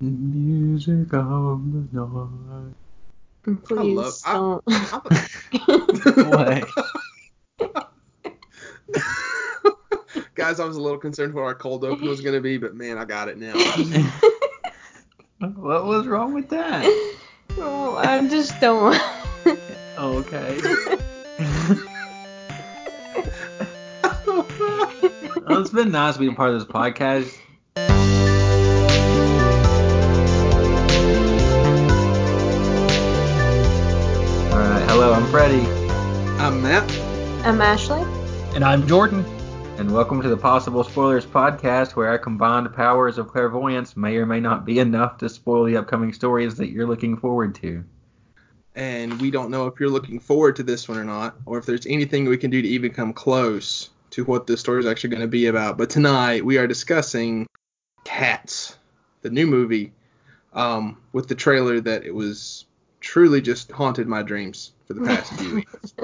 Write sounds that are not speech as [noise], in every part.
Music of the night. Please [laughs] love- don't. What? Guys, I was a little concerned what our cold open was gonna be, but man, I got it now. what was wrong with that? oh, I just don't. [laughs] Okay. [laughs] well, it's been nice being part of this podcast. I'm Freddie, I'm Matt. I'm Ashley. And I'm Jordan. and welcome to the Possible Spoilers podcast, where our combined powers of clairvoyance may or may not be enough to spoil the upcoming stories that you're looking forward to. And we don't know if you're looking forward to this one or not, or if there's anything we can do to even come close to what this story is actually going to be about. But tonight we are discussing Cats, the new movie, um, with the trailer that it was truly just haunted my dreams for the past few [laughs] weeks.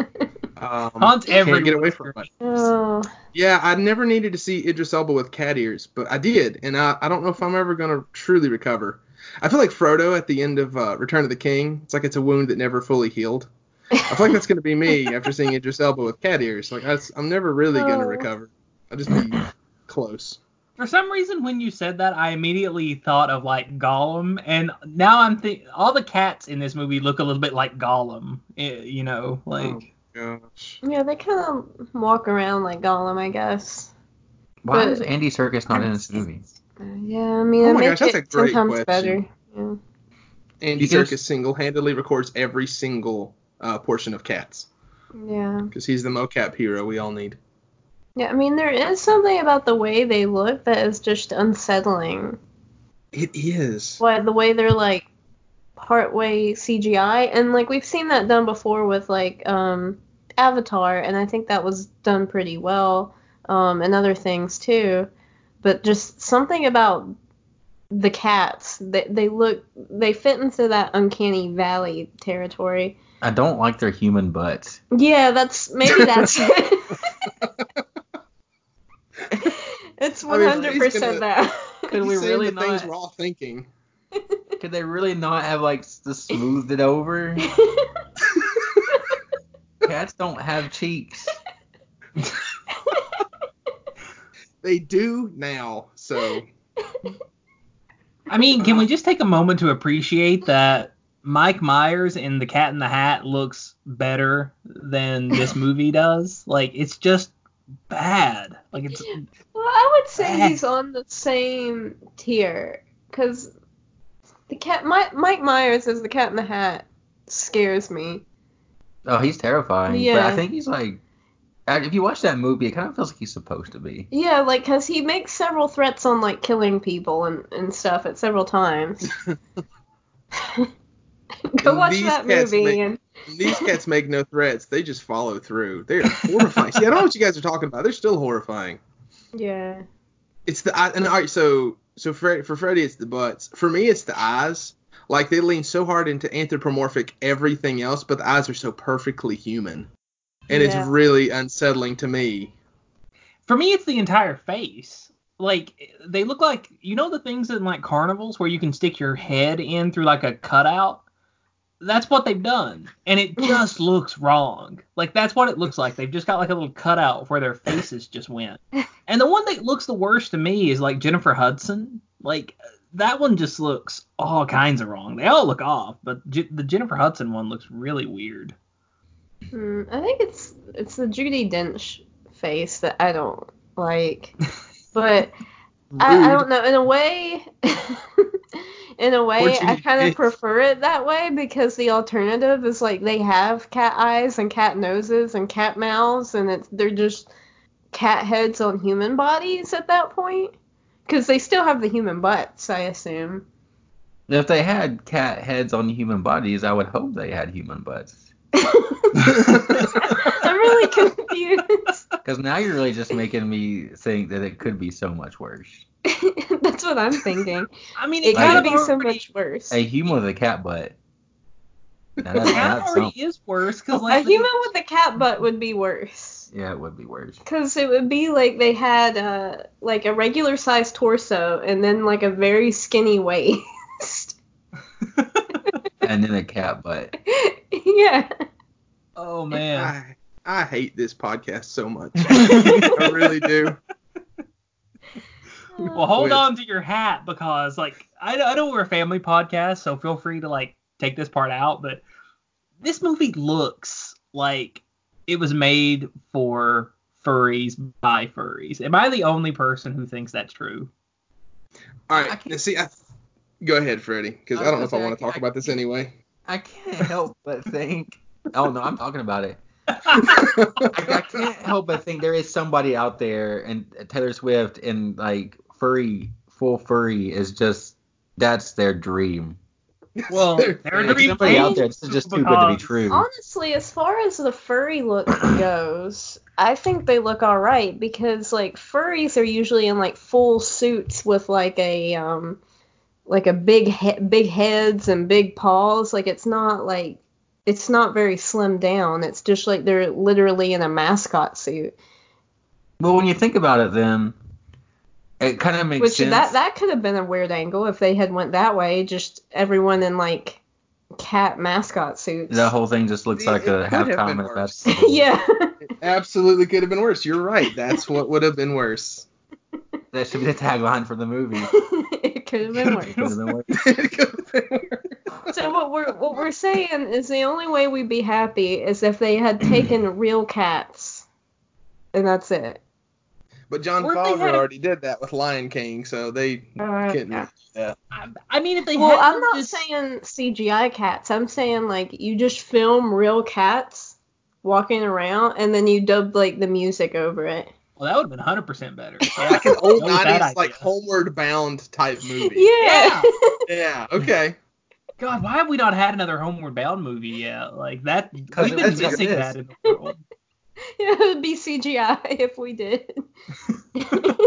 Um, Haunts can't every get away from it. Oh, Yeah, I never needed to see Idris Elba with cat ears, but I did, and I, I don't know if I'm ever gonna truly recover. I feel like Frodo at the end of uh, Return of the King. It's like it's a wound that never fully healed. I feel like that's gonna be me [laughs] after seeing Idris Elba with cat ears. Like that's, I'm never really gonna Oh. recover. I'll just be close. For some reason, when you said that, I immediately thought of like Gollum, and now I'm think all the cats in this movie look a little bit like Gollum. eh, You know, like Gosh. yeah, they kind of walk around like Gollum, I guess. Why But- is Andy Serkis not in this movie? Uh, yeah, I mean, Oh it my makes gosh, that's it a great ten question. better. Yeah. Andy You guys- Serkis single-handedly records every single uh, portion of Cats Yeah. because he's the mocap hero we all need. Yeah, I mean, there is something about the way they look that is just unsettling. It is. Why the way they're like partway CGI, and like we've seen that done before with like um Avatar, and I think that was done pretty well, um, and other things too. But just something about the cats, they they look they fit into that uncanny valley territory. I don't like their human butts. Yeah, that's maybe that's it. [laughs] [laughs] [laughs] [laughs] it's I mean, hundred he's percent gonna- that. [laughs] Could we He's saying really the things not? we're all thinking. [laughs] Could they really not have like just smoothed it over? Cats don't have cheeks. They do now, so I mean, can we just take a moment to appreciate that Mike Myers in The Cat in the Hat looks better than this movie does? Like, it's just bad. Like, it's Well, I would say Eh. he's on the same tier because the cat, Mike, Mike Myers as the Cat in the Hat scares me. Oh, he's terrifying. But Yeah. I think he's like, if you watch that movie, it kind of feels like he's supposed to be. Yeah, like because he makes several threats on like killing people and, and stuff at several times. [laughs] [laughs] [laughs] Go watch these that cats movie make- and these cats [laughs] make no threats. They just follow through. They're horrifying. See, I don't know what you guys are talking about. They're still horrifying. yeah. It's the eye- and all right, so so for for Freddie, it's the butts. For me, it's the eyes. Like they lean so hard into anthropomorphic everything else, but the eyes are so perfectly human, and Yeah. it's really unsettling to me. for me, it's the entire face. Like they look like you know the things in like carnivals where you can stick your head in through like a cutout. That's what they've done, and it [laughs] just looks wrong. Like that's what it looks like. They've just got like a little cutout where their faces just went. [laughs] And the one that looks the worst to me is like Jennifer Hudson. Like that one just looks all kinds of wrong. They all look off, but J- the Jennifer Hudson one looks really weird. Hmm, I think it's it's the Judi Dench face that I don't like, [laughs] but I, I don't know. In a way, in a way, Or I kind of prefer it that way because the alternative is like they have cat eyes and cat noses and cat mouths, and it's they're just cat heads on human bodies at that point. Because they still have the human butts, I assume. If they had cat heads on human bodies, I would hope they had human butts. [laughs] [laughs] I'm really confused. [laughs] Because now you're really just making me think that it could be so much worse. [laughs] That's what I'm thinking. I mean, It it Like could kind be so much worse. A human with a cat butt. Now It that's, kind of that's already is worse because a like they- human with a cat butt would be worse. Yeah, it would be worse. Because it would be like they had uh, like a regular sized torso and then like a very skinny waist. [laughs] and then a cat butt. yeah. Oh man. I, I hate this podcast so much. [laughs] I really do. Well, hold With- on to your hat because, like, I, I know we're a family podcast, so feel free to like take this part out. But this movie looks like it was made for furries by furries. Am I the only person who thinks that's true? All right. I right. See, I, go ahead, Freddie, because I I don't know if I want to talk can't- about this anyway. I can't help but think. Oh no, I'm talking about it. [laughs] I, I can't help but think there is somebody out there, and Taylor Swift and like furry, full furry is just that's their dream. Well, Their they're dream. Like, somebody out there, this is just too good to be true. Honestly, as far as the furry look goes, I think they look all right because like furries are usually in like full suits with like a um like a big he- big heads and big paws. Like it's not like it's not very slim down. It's just like they're literally in a mascot suit. Well, when you think about it, then it kind of makes Which sense. that that could have been a weird angle if they had went that way. Just everyone in like cat mascot suits. the whole thing just looks Yeah, like it a could have halftime at worse. basketball. [laughs] yeah. It absolutely could have been worse. You're right. That's [laughs] what would have been worse. That should be the tagline for the movie. [laughs] it could have been worse. Could have been worse. it could have been worse. So what we're what we're saying is the only way we'd be happy is if they had taken real cats, and that's it. But Jon Or Favreau had a- already did that with Lion King, so they Uh, couldn't really do that. I, I mean, if they Well, had I'm not just, saying CGI cats. I'm saying like you just film real cats walking around, and then you dub like the music over it. well, that would have been 100 percent better. [laughs] Like an old Go with 90s, like. Homeward Bound type movie. [laughs] Yeah. Yeah, okay. God, why have we not had another Homeward Bound movie yet? Like that, we've been missing that in the world. [laughs] it would be CGI [laughs] if we did. [laughs]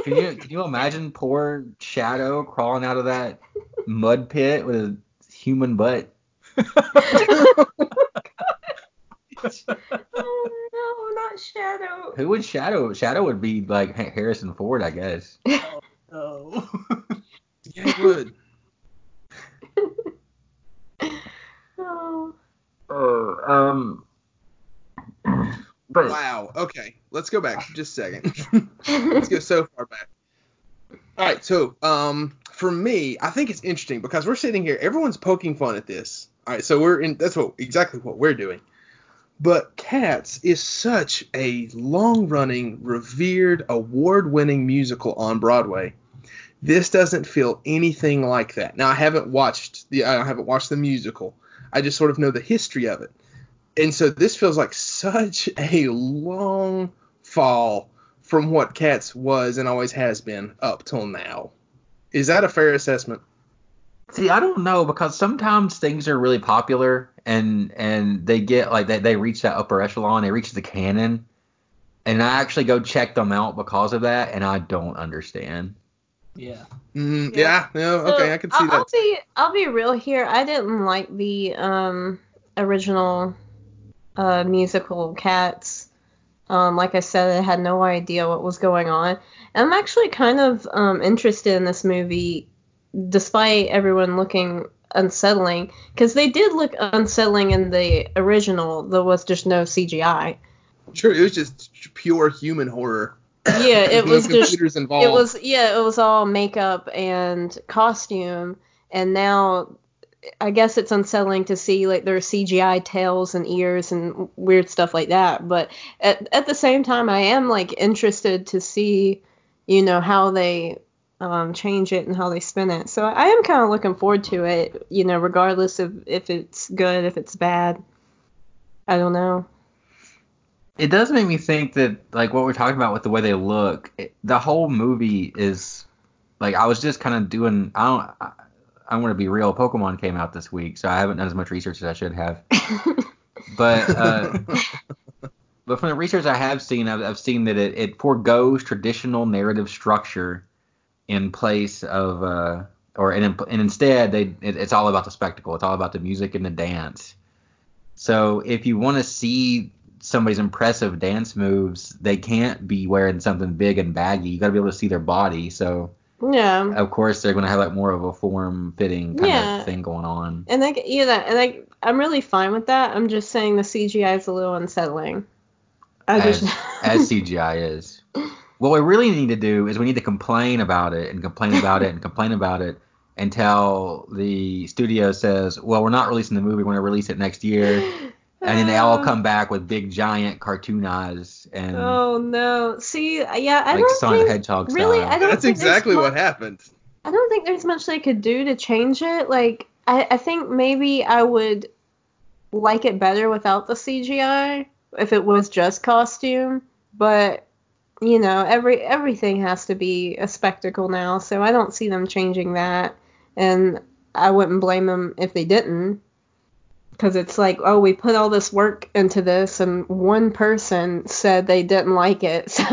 Can you can you imagine poor Shadow crawling out of that mud pit with a human butt? oh no, not Shadow. Who would Shadow? Shadow would be like Harrison Ford, I guess. Oh. Yeah, it would. Oh. Oh, um, Wow. Okay, let's go back just a second. [laughs] let's go so far back. All right, so um, for me, I think it's interesting because we're sitting here, everyone's poking fun at this. All right, so we're in. That's what exactly what we're doing. But Cats is such a long-running, revered, award-winning musical on Broadway. This doesn't feel anything like that. Now, I haven't watched the I haven't watched the musical. I just sort of know the history of it. And so this feels like such a long fall from what Cats was and always has been up till now. Is that a fair assessment? see, I don't know because sometimes things are really popular and and they get like they they reach that upper echelon, they reach the canon, and I actually go check them out because of that, and I don't understand. yeah. Mm, Yeah. yeah. No. Okay. So, I can see I'll, that. I'll be I'll be real here. I didn't like the um original uh musical Cats. Um, like I said, I had no idea what was going on. And I'm actually kind of um interested in this movie, despite everyone looking unsettling, because they did look unsettling in the original. There was just no CGI. Sure. It was just pure human horror. Yeah, [laughs] it no was just involved. It was yeah, it was all makeup and costume, and now I guess it's unsettling to see like their CGI tails and ears and weird stuff like that. But at at the same time, I am like interested to see, you know, how they um, change it and how they spin it. So I am kind of looking forward to it, you know, regardless of if it's good, if it's bad. I don't know. It does make me think that like what we're talking about with the way they look, it, the whole movie is like I was just kind of doing. I don't. I, I want to be real. Pokemon came out this week, so I haven't done as much research as I should have. [laughs] But uh, but from the research I have seen, I've, I've seen that it, it foregoes traditional narrative structure in place of uh, or and, and instead they it, it's all about the spectacle. It's all about the music and the dance. So if you want to see somebody's impressive dance moves, they can't be wearing something big and baggy. You got to be able to see their body. So Yeah. of course they're gonna have like more of a form fitting kind Yeah. of thing going on. And like yeah, that- and like I'm really fine with that. I'm just saying the CGI is a little unsettling. I As, just as [laughs] CGI is. What we really need to do is we need to complain about it and complain about it and complain about it until the studio says, well, we're not releasing the movie, we're going to release it next year. [laughs] And then they all Oh. come back with big, giant cartoon eyes and Oh no. See, yeah, I like don't Sonic think the Hedgehog really, style. I don't That's think there's exactly mu- what happened. I don't think there's much they could do to change it. Like, I, I think maybe I would like it better without the CGI if it was just costume. But you know, every everything has to be a spectacle now, so I don't see them changing that. And I wouldn't blame them if they didn't. Because it's like, oh, we put all this work into this, and one person said they didn't like it, [laughs] so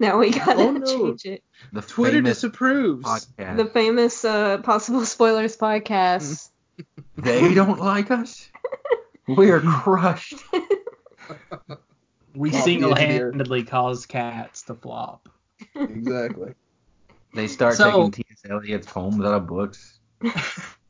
now we gotta Oh, no. change it. the Twitter disapproves. podcast. The famous uh, Possible Spoilers podcast. [laughs] they don't like us. [laughs] We're crushed. We single-handedly caused cats to flop. exactly. They start So- taking T.S. Eliot's poems out of books.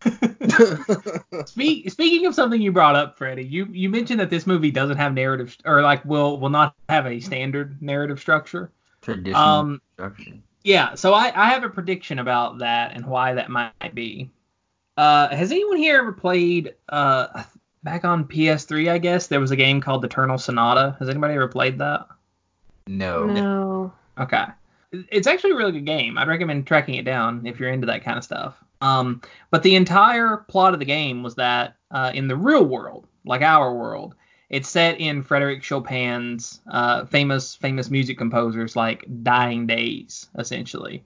[laughs] Speak, speaking of something you brought up, Freddie, you you mentioned that this movie doesn't have narrative or like will will not have a standard narrative structure. Traditional Um, structure. Yeah, so I, I have a prediction about that and why that might be. Uh, has anyone here ever played uh back on PS3? I guess there was a game called Eternal Sonata. Has anybody ever played that? No. No. Okay. It's actually a really good game. I'd recommend tracking it down if you're into that kind of stuff. Um, but the entire plot of the game was that uh, in the real world, like our world, it's set in Frederick Chopin's uh, famous famous music composers like dying days, essentially.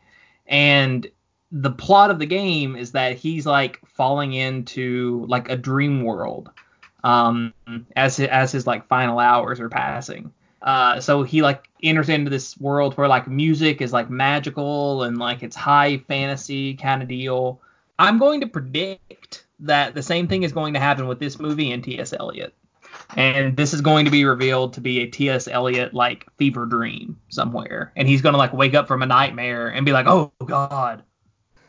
And the plot of the game is that he's like falling into like a dream world um, as as his like final hours are passing. Uh, so he like enters into this world where like music is like magical and like it's high fantasy kind of deal. I'm going to predict that the same thing is going to happen with this movie and T.S. Eliot. And this is going to be revealed to be a T.S. Eliot like fever dream somewhere. And he's going to like wake up from a nightmare and be like, oh God,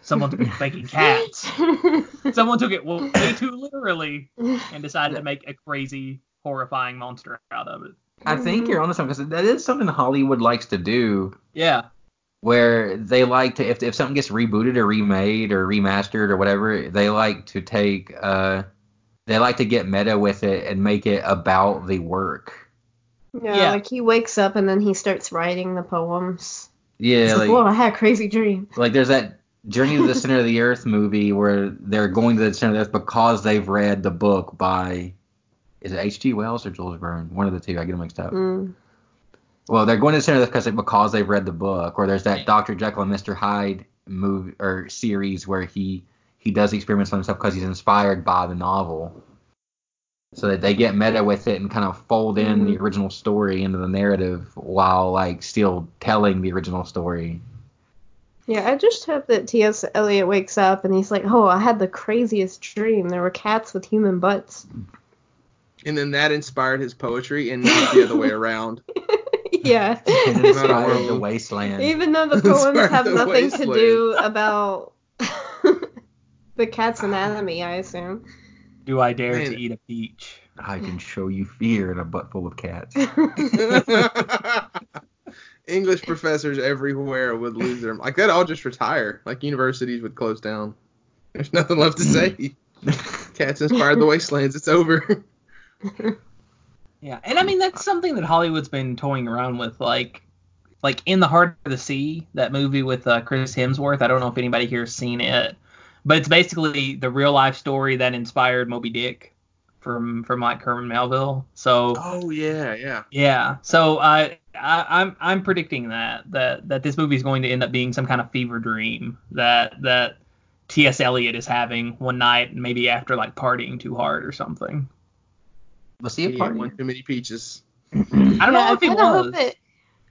someone's been making cats. [laughs] Someone took it way too literally and decided to make a crazy, horrifying monster out of it. I think you're onto something because that is something Hollywood likes to do, Yeah. Where they like to if if something gets rebooted or remade or remastered or whatever, they like to take uh they like to get meta with it and make it about the work. Yeah, Yeah. like he wakes up and then he starts writing the poems. Yeah, He's like, like whoa, I had a crazy dream. like there's that Journey to the Center of the [laughs] Earth movie where they're going to the center of the Earth because they've read the book by is it H.G. Wells or Jules Verne? One of the two. I get them mixed up. Mm. Well, they're going to the center of because because they've read the book, or there's that Dr. Jekyll and Mr. Hyde movie or series where he he does experiments on himself because he's inspired by the novel. So that they get meta with it and kind of fold in the mm-hmm. original story into the narrative while like still telling the original story. Yeah, I just hope that T.S. Eliot wakes up and he's like, oh, I had the craziest dream. There were cats with human butts. And then that inspired his poetry and not the other way [laughs] around. Yeah. It inspired the wasteland. Even though the poems have the nothing to do [laughs] about [laughs] the cat's anatomy, I assume. Do I dare Man. to eat a peach? I can show you fear in a butt full of cats. [laughs] English professors everywhere would lose their like they'd all just retire. Like universities would close down. There's nothing left to hmm. say. Cats inspired the wastelands. It's over. Yeah, and I mean that's something that Hollywood's been toying around with, like, like in the heart of the sea, that movie with uh, Chris Hemsworth. I don't know if anybody here has seen it, but it's basically the real life story that inspired Moby Dick from from like Herman Melville. So Oh yeah, yeah. yeah, so I, I I'm I'm predicting that that that this movie is going to end up being some kind of fever dream that that T.S. Eliot is having one night, maybe after like partying too hard or something. Was he a He ate party? one too many peaches. [clears throat] I don't yeah, know if I he was. hope it.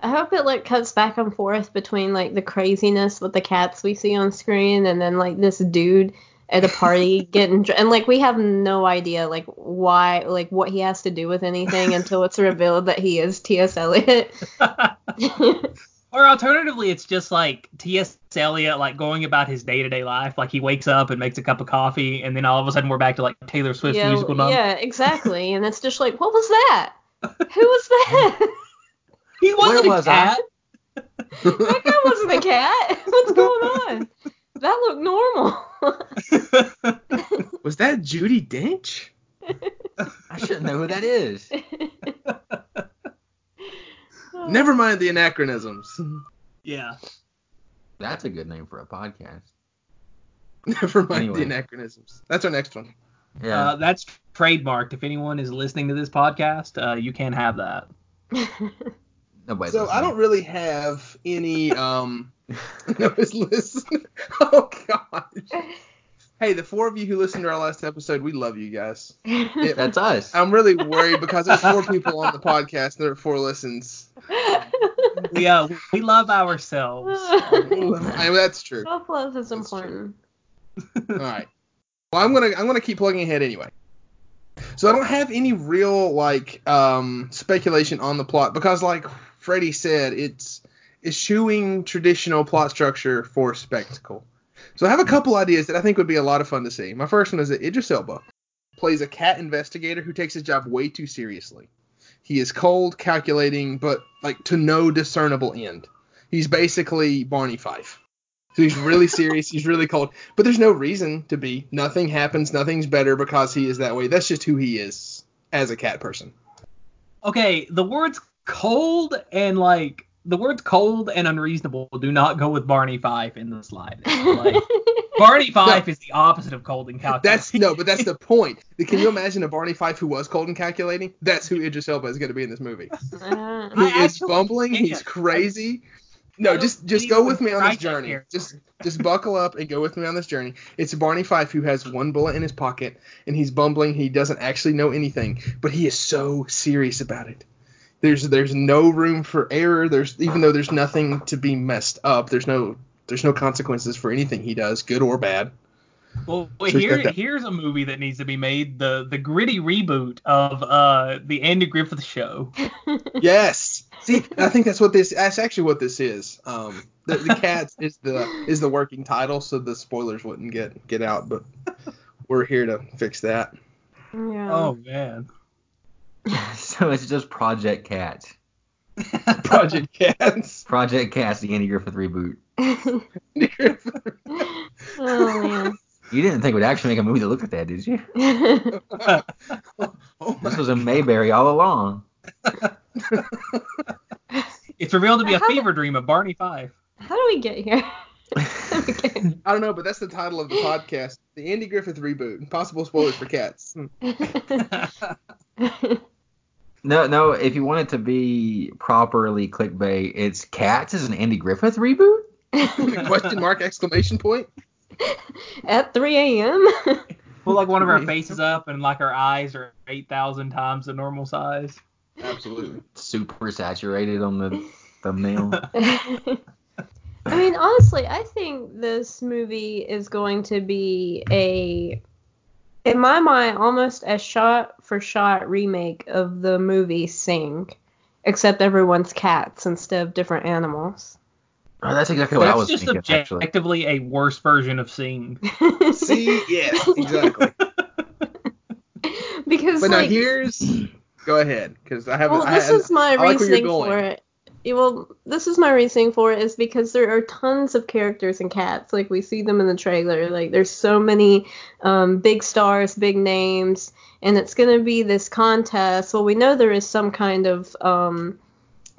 I hope it like cuts back and forth between like the craziness with the cats we see on screen and then like this dude at a party [laughs] getting dr- and like we have no idea like why like what he has to do with anything until it's revealed that he is T.S. Eliot. [laughs] Or alternatively, it's just like T.S. Eliot like going about his day to day life. Like he wakes up and makes a cup of coffee, and then all of a sudden we're back to like Taylor Swift's yeah, musical number. yeah, exactly. And it's just like, what was [laughs] that? Who was that? [laughs] He wasn't Where a was I? cat. [laughs] that guy wasn't a cat. What's going on? That looked normal. Was that Judi Dench? I shouldn't know who that is. Never mind the anachronisms. yeah. That's a good name for a podcast. [laughs] Never mind Anyway. the anachronisms. That's our next one. Yeah. Uh, that's trademarked. If anyone is listening to this podcast, uh, you can't have that. [laughs] Nobody's So I don't really have any um [laughs] nobody's listening. Oh gosh. Hey, the four of you who listened to our last episode, we love you guys. It- [laughs] That's us. I'm really worried because there's four people on the podcast and there are four listens. [laughs] We uh, we love ourselves. I mean, that's true. Self love is That's true. important. All right. Well, I'm gonna I'm gonna keep plugging ahead anyway. So I don't have any real like um speculation on the plot because like Freddie said, it's eschewing traditional plot structure for spectacle. So I have a hmm. couple ideas that I think would be a lot of fun to see. My first one is that Idris Elba plays a cat investigator who takes his job way too seriously. He is cold, calculating, but like to no discernible end. He's basically Barney Fife. So he's really [laughs] serious. He's really cold. But there's no reason to be. Nothing happens. Nothing's better because he is that way. That's just who he is as a cat person. Okay, the words cold and like the words cold and unreasonable do not go with Barney Fife in the slide. [laughs] Like Barney Fife is the opposite of cold and calculating. That's no, but that's the [laughs] point. Can you imagine a Barney Fife who was cold and calculating? That's who Idris Elba is going to be in this movie. Uh, He I is actually bumbling. can't. He's crazy. No, just just go with me on this journey. Just just buckle up and go with me on this journey. It's Barney Fife who has one bullet in his pocket and he's bumbling. He doesn't actually know anything, but he is so serious about it. There's there's no room for error. There's even though there's nothing to be messed up. There's no there's no consequences for anything he does, good or bad. Well, So here, here's a movie that needs to be made: the the gritty reboot of uh the Andy Griffith Show. [laughs] Yes. See, I think that's what this. That's actually what this is. Um, the, the cats is the is the working title, so the spoilers wouldn't get get out. But we're here to fix that. yeah. Oh man. [laughs] so it's just Project Cat. [laughs] Project Cats. Project Cat's the Andy Griffith reboot. [laughs] oh man. You didn't think we'd actually make a movie that looked like that, did you? oh This was a Mayberry all along. It's revealed to be a How did- fever dream of Barney Fife. How do we get here? Okay. I don't know, but that's the title of the podcast, the Andy Griffith reboot. Possible spoilers for cats. No, no. If you want it to be properly clickbait, it's Cats is an Andy Griffith reboot. Question mark exclamation point. [laughs] At 3 a.m. Put [laughs] like one of our faces up and like our eyes are eight thousand times the normal size. Absolutely. Super saturated on the thumbnail. [laughs] I mean, honestly, I think this movie is going to be a, in my mind, almost a shot for shot remake of the movie Sing, except everyone's cats instead of different animals. Oh, that's exactly what I That's was just thinking, actually. objectively a worse version of Sing. [laughs] See, yes, exactly. [laughs] because But now here's. Go ahead, because I have. well, I, this I- is my I like where you're reasoning going. for it. Well, this is my reasoning for it is because there are tons of characters and Cats. Like we see them in the trailer. Like there's so many um, big stars, big names, and it's gonna be this contest. Well, we know there is some kind of um,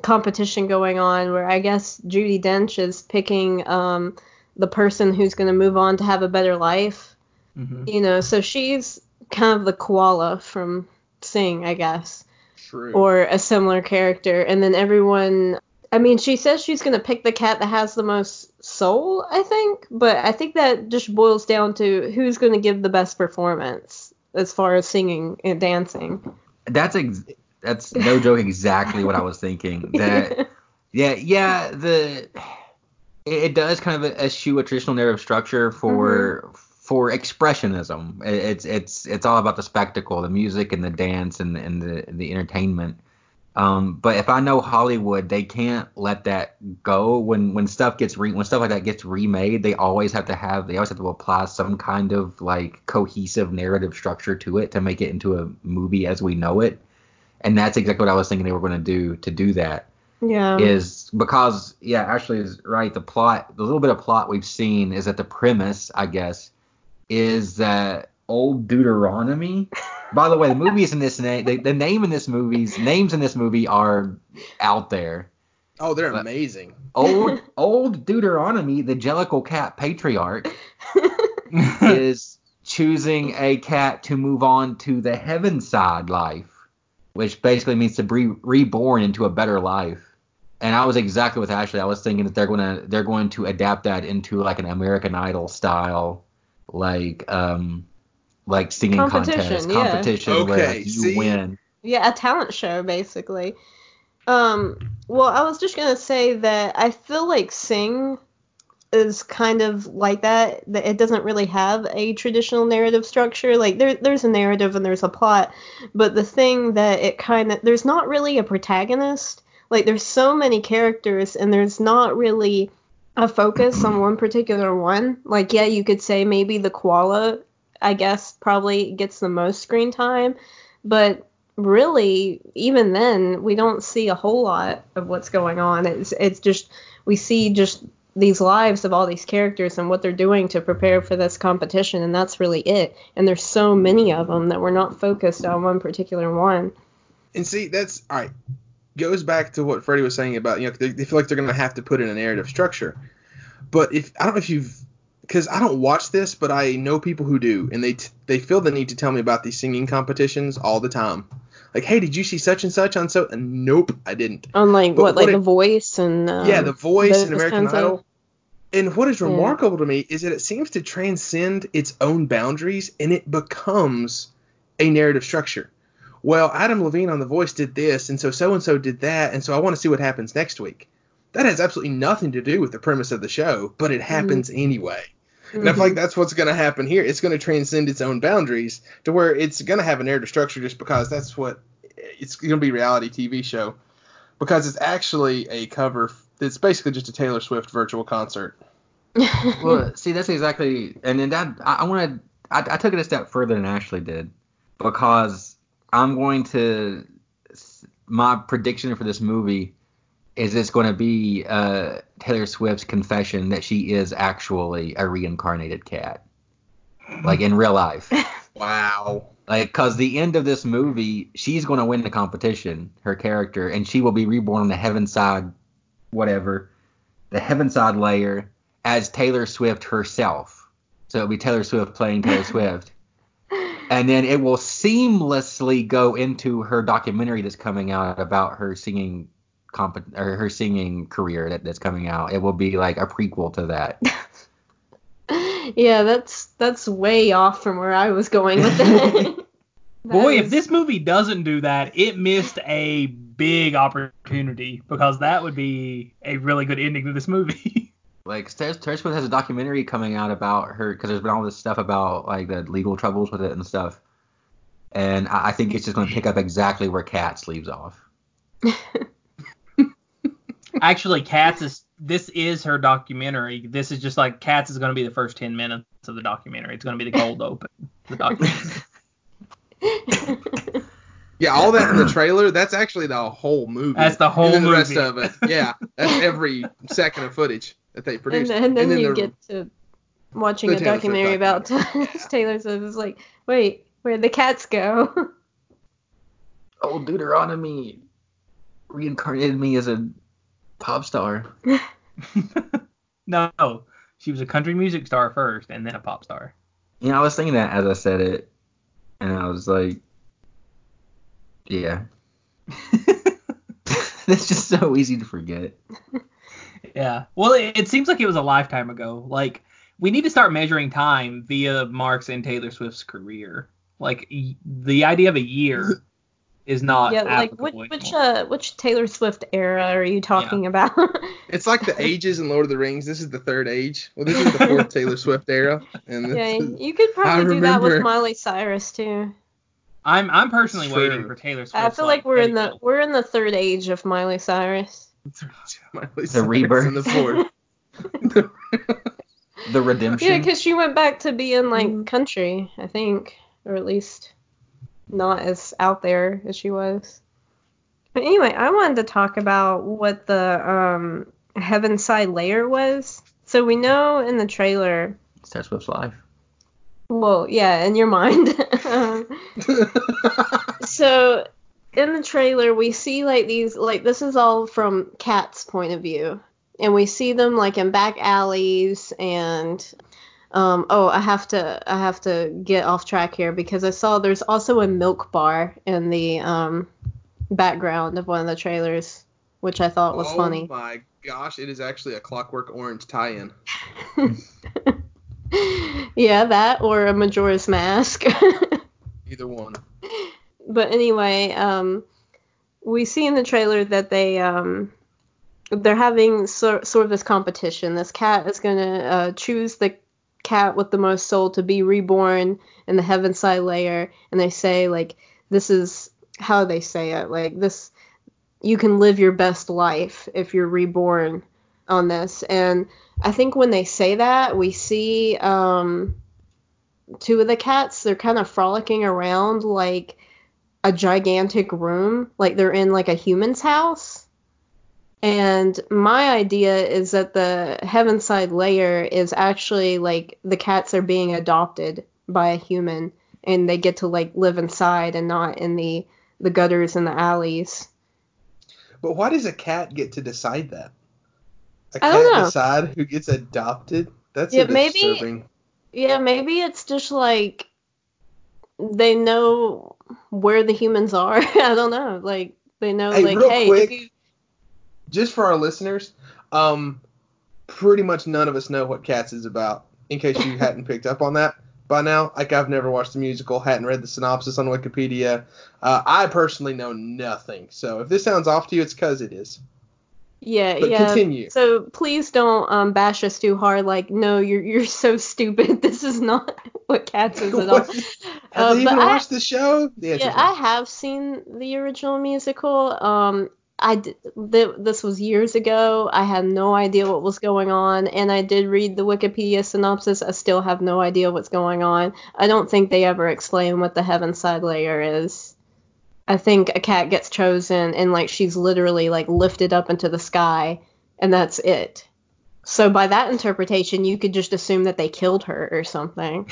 competition going on where I guess Judi Dench is picking um, the person who's gonna move on to have a better life. Mhm. You know, so she's kind of the koala from Sing, I guess True. or a similar character and then everyone I mean she says she's going to pick the cat that has the most soul I think but I think that just boils down to who's going to give the best performance as far as singing and dancing That's ex- that's no joke exactly what I was thinking. That [laughs] yeah, yeah, the it, it does kind of eschew a traditional narrative structure for mm-hmm. For expressionism. It's it's it's all about the spectacle, the music and the dance and and the the entertainment. Um, but if I know Hollywood, they can't let that go. When when stuff gets re when stuff like that gets remade, they always have to have they always have to apply some kind of like cohesive narrative structure to it to make it into a movie as we know it. And that's exactly what I was thinking they were going to do to do that Yeah. is because yeah, Ashley is right. The plot, the little bit of plot we've seen is that the premise, I guess, is that old Deuteronomy. By the way, the movies in this name, the, the name in this movies, names in this movie are out there. Oh, they're But- amazing. Old [laughs] old Deuteronomy, the Jellicle cat patriarch, [laughs] is choosing a cat to move on to the heaven side life, which basically means to be reborn into a better life. And I was exactly with Ashley. I was thinking that they're gonna they're going to adapt that into like an American Idol style, like um like singing Competition, contest yeah. competition where like, you see? win. Yeah, a talent show basically. Um, well, I was just gonna say that I feel like Sing is kind of like that. That it doesn't really have a traditional narrative structure. Like there, there's a narrative and there's a plot, but the thing that it kind of there's not really a protagonist. Like there's so many characters and there's not really a focus on one particular one. Like yeah, you could say maybe the koala, I guess, probably gets the most screen time, but really even then we don't see a whole lot of what's going on it's it's just we see just these lives of all these characters and what they're doing to prepare for this competition and that's really it and there's so many of them that we're not focused on one particular one And see, that's all right. Goes back to what Freddie was saying about you know they, they feel like they're gonna have to put in a narrative structure. But if I don't know if you've because I don't watch this, but I know people who do, and they t- they feel the need to tell me about these singing competitions all the time. Like, hey, did you see such and such on so? And nope, I didn't. unlike But what like what the it- voice and um, yeah, The Voice and American kinds of- Idol. And what is Yeah. remarkable to me is that it seems to transcend its own boundaries and it becomes a narrative structure. Well, Adam Levine on The Voice did this, and so so and so did that, and so I want to see what happens next week. That has absolutely nothing to do with the premise of the show, but it happens mm. anyway. And I feel mm-hmm. like that's what's going to happen here. It's going to transcend its own boundaries to where it's going to have an a narrative structure just because that's what it's going to be reality TV show. Because it's actually a cover. It's basically just a Taylor Swift virtual concert. [laughs] well, see, that's exactly, and then that I, I want to. I, I took it a step further than Ashley did because I'm going to. My prediction for this movie is it's going to be uh, Taylor Swift's confession that she is actually a reincarnated cat, like in real life. [laughs] Wow. Like, cause the end of this movie, she's going to win the competition, her character, and she will be reborn on the heaven side, whatever, the heaven side layer as Taylor Swift herself. So it'll be Taylor Swift playing Taylor [laughs] Swift. And then it will seamlessly go into her documentary that's coming out about her singing comp- or her singing career that, that's coming out. It will be like a prequel to that. [laughs] yeah that's that's way off from where i was going with it [laughs] Boy, That if this movie doesn't do that, it missed a big opportunity because that would be a really good ending to this movie. [laughs] Like Taylor Taylor Swift has a documentary coming out about her because there's been all this stuff about like the legal troubles with it and stuff. And I, I think it's just going to pick up exactly where Cats leaves off. [laughs] Actually, Cats is this is her documentary. This is just like Cats is going to be the first 10 minutes of the documentary. It's going to be the cold open. The documentary. [laughs] Yeah, all that in the trailer, that's actually the whole movie. That's the whole and then the rest of it. Yeah, that's every second of footage that they and, produced. then- and then you the- get to watching a Taylor Swift documentary about documentary. Taylor Swift. It's like, wait, where'd the cats go? Old Deuteronomy reincarnated me as a pop star. [laughs] no, she was a country music star first and then a pop star. You know, I was thinking that as I said it, and I was like, yeah. [laughs] [laughs] It's just so easy to forget. Yeah. Well, it, it seems like it was a lifetime ago. Like we need to start measuring time via Mark's and Taylor Swift's career. Like y- the idea of a year [laughs] is not yeah, like which applicable which uh which Taylor Swift era are you talking about? [laughs] It's like the ages in Lord of the Rings. This is the third age. Well, this is the fourth [laughs] Taylor Swift era, and this yeah, is, you could I probably do that with Miley Cyrus too. I'm I'm personally True. waiting for Taylor Swift. I feel like we're in the we're in the third age of Miley Cyrus. [laughs] Miley Cyrus rebirth. in the fourth. [laughs] The redemption. Yeah, because she went back to being like Mm. country, I think, or at least not as out there as she was. But anyway, I wanted to talk about what the um, heaven side layer was. So we know in the trailer, It's Taylor Swift's life. well, yeah, in your mind. [laughs] Um, so in the trailer we see like these like this is all from Cat's point of view. And we see them like in back alleys and um oh I have to I have to get off track here because I saw there's also a milk bar in the um background of one of the trailers, which I thought was oh funny. Oh my gosh, it is actually a Clockwork Orange tie-in. [laughs] yeah, that or a Majora's Mask. [laughs] Either one. But anyway, um, we see in the trailer that they um, they're having sort of this competition. This cat is gonna uh, choose the cat with the most soul to be reborn in the Heavenside layer, and they say like this is how they say it like this you can live your best life if you're reborn on this and i think when they say that we see um two of the cats they're kind of frolicking around like a gigantic room like they're in like a human's house and my idea is that the heavenside layer is actually like the cats are being adopted by a human and they get to like live inside and not in the the gutters and the alleys But why does a cat get to decide that? A I cat don't know. decide who gets adopted? That's Yeah, maybe- disturbing. Yeah, maybe it's just like they know where the humans are. [laughs] I don't know. Like they know Hey, like hey, quick, you, Just for our listeners, um, pretty much none of us know what Cats is about. In case you [laughs] hadn't picked up on that by now, like I've never watched the musical, hadn't read the synopsis on Wikipedia. Uh, I personally know nothing. So if this sounds off to you, it's because it is. yeah, But yeah. continue. So please don't um bash us too hard. Like no, you're you're so [laughs] stupid. This is not [laughs] what cats is at [laughs] all. Uh, Have they but even I- watched the show? The Yeah. I have seen the original musical. Um, I th- this was years ago. I had no idea what was going on, and I did read the Wikipedia synopsis. I still have no idea what's going on. I don't think they ever explain what the Heavenside layer is. I think a cat gets chosen, and like she's literally like lifted up into the sky, and that's it. So by that interpretation, you could just assume that they killed her or something.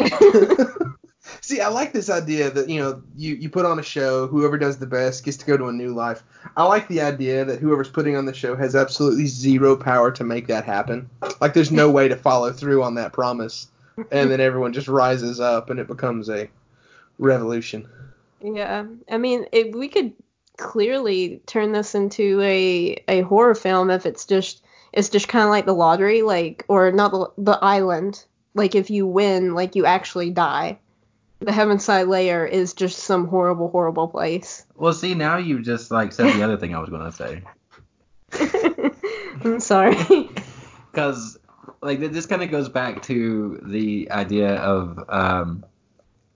[laughs] See, I like this idea that you know you you put on a show, whoever does the best gets to go to a new life. I like the idea that whoever's putting on the show has absolutely zero power to make that happen. Like there's no way to follow through on that promise, and then everyone just rises up and it becomes a revolution. Yeah, I mean, it, we could clearly turn this into a a horror film if it's just it's just kind of like the lottery, like or not the, the island. Like if you win, like you actually die. The Heavenside Layer is just some horrible, horrible place. Well, see, now you just like said the other thing I was gonna say. [laughs] I'm sorry. [laughs] because like this kind of goes back to the idea of um,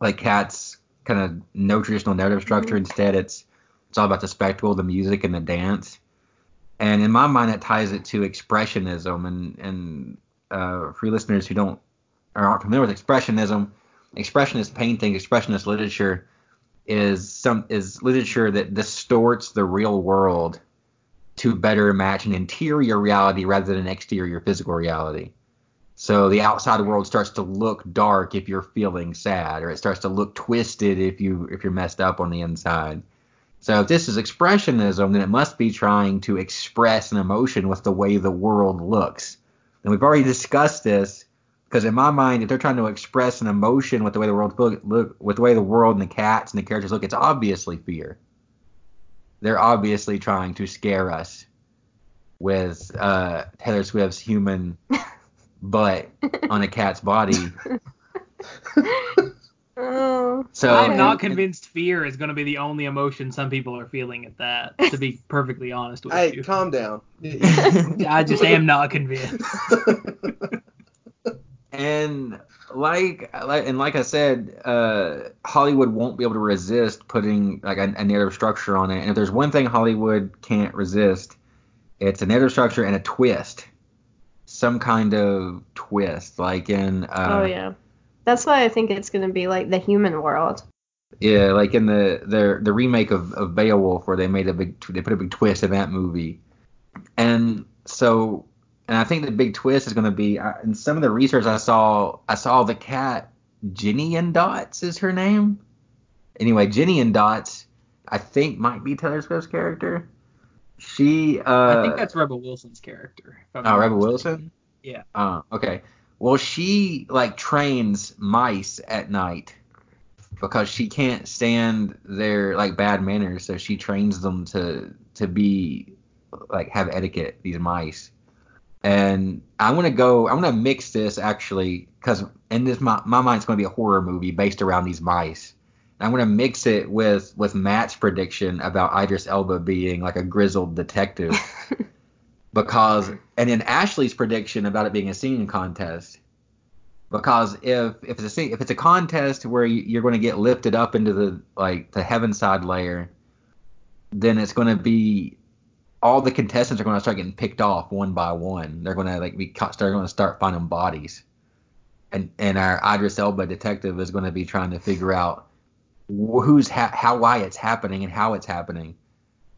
like cats kind of no traditional narrative structure instead it's it's all about the spectacle the music and the dance and in my mind that ties it to expressionism and and uh, for listeners who don't aren't familiar with expressionism expressionist painting expressionist literature is some is literature that distorts the real world to better match an interior reality rather than an exterior physical reality. So the outside world starts to look dark if you're feeling sad, or it starts to look twisted if you if you're messed up on the inside. So if this is expressionism, then it must be trying to express an emotion with the way the world looks. And we've already discussed this because in my mind, if they're trying to express an emotion with the way the world look, look with the way the world and the cats and the characters look, it's obviously fear. They're obviously trying to scare us with uh, Taylor Swift's human [laughs] butt on a cat's body. [laughs] oh, So I'm Okay. not convinced fear is going to be the only emotion some people are feeling at that. To be [laughs] perfectly honest with Hey, you, calm down. [laughs] I just am not convinced. [laughs] and like, like and like I said, uh, Hollywood won't be able to resist putting like a, a narrative structure on it. And if there's one thing Hollywood can't resist, it's a narrative structure and a twist, some kind of twist, like in. Uh, oh yeah. That's why I think it's gonna be like the human world. Yeah, like in the the the remake of, of Beowulf, where they made a big they put a big twist in that movie, and so and I think the big twist is going to be uh, in some of the research I saw I saw the cat Jennyanydots is her name. Anyway, Jennyanydots I think might be Taylor Swift's character. She uh I think that's Rebel Wilson's character. oh Rebel. Wilson. Yeah. Uh, okay. Well, she like trains mice at night because she can't stand their like bad manners, so she trains them to to be like have etiquette. These mice, and I'm gonna go. I'm gonna mix this actually because in this my my mind's gonna be a horror movie based around these mice. And I'm gonna mix it with with Matt's prediction about Idris Elba being like a grizzled detective [laughs] because and then Ashley's prediction about it being a singing contest. Because if if it's a sing, if it's a contest where you- you're going to get lifted up into the like the Heaviside layer, then it's going to be all the contestants are going to start getting picked off one by one. They're going to like be ca- they're going to start finding bodies, and and our Idris Elba detective is going to be trying to figure out who's ha- how why it's happening and how it's happening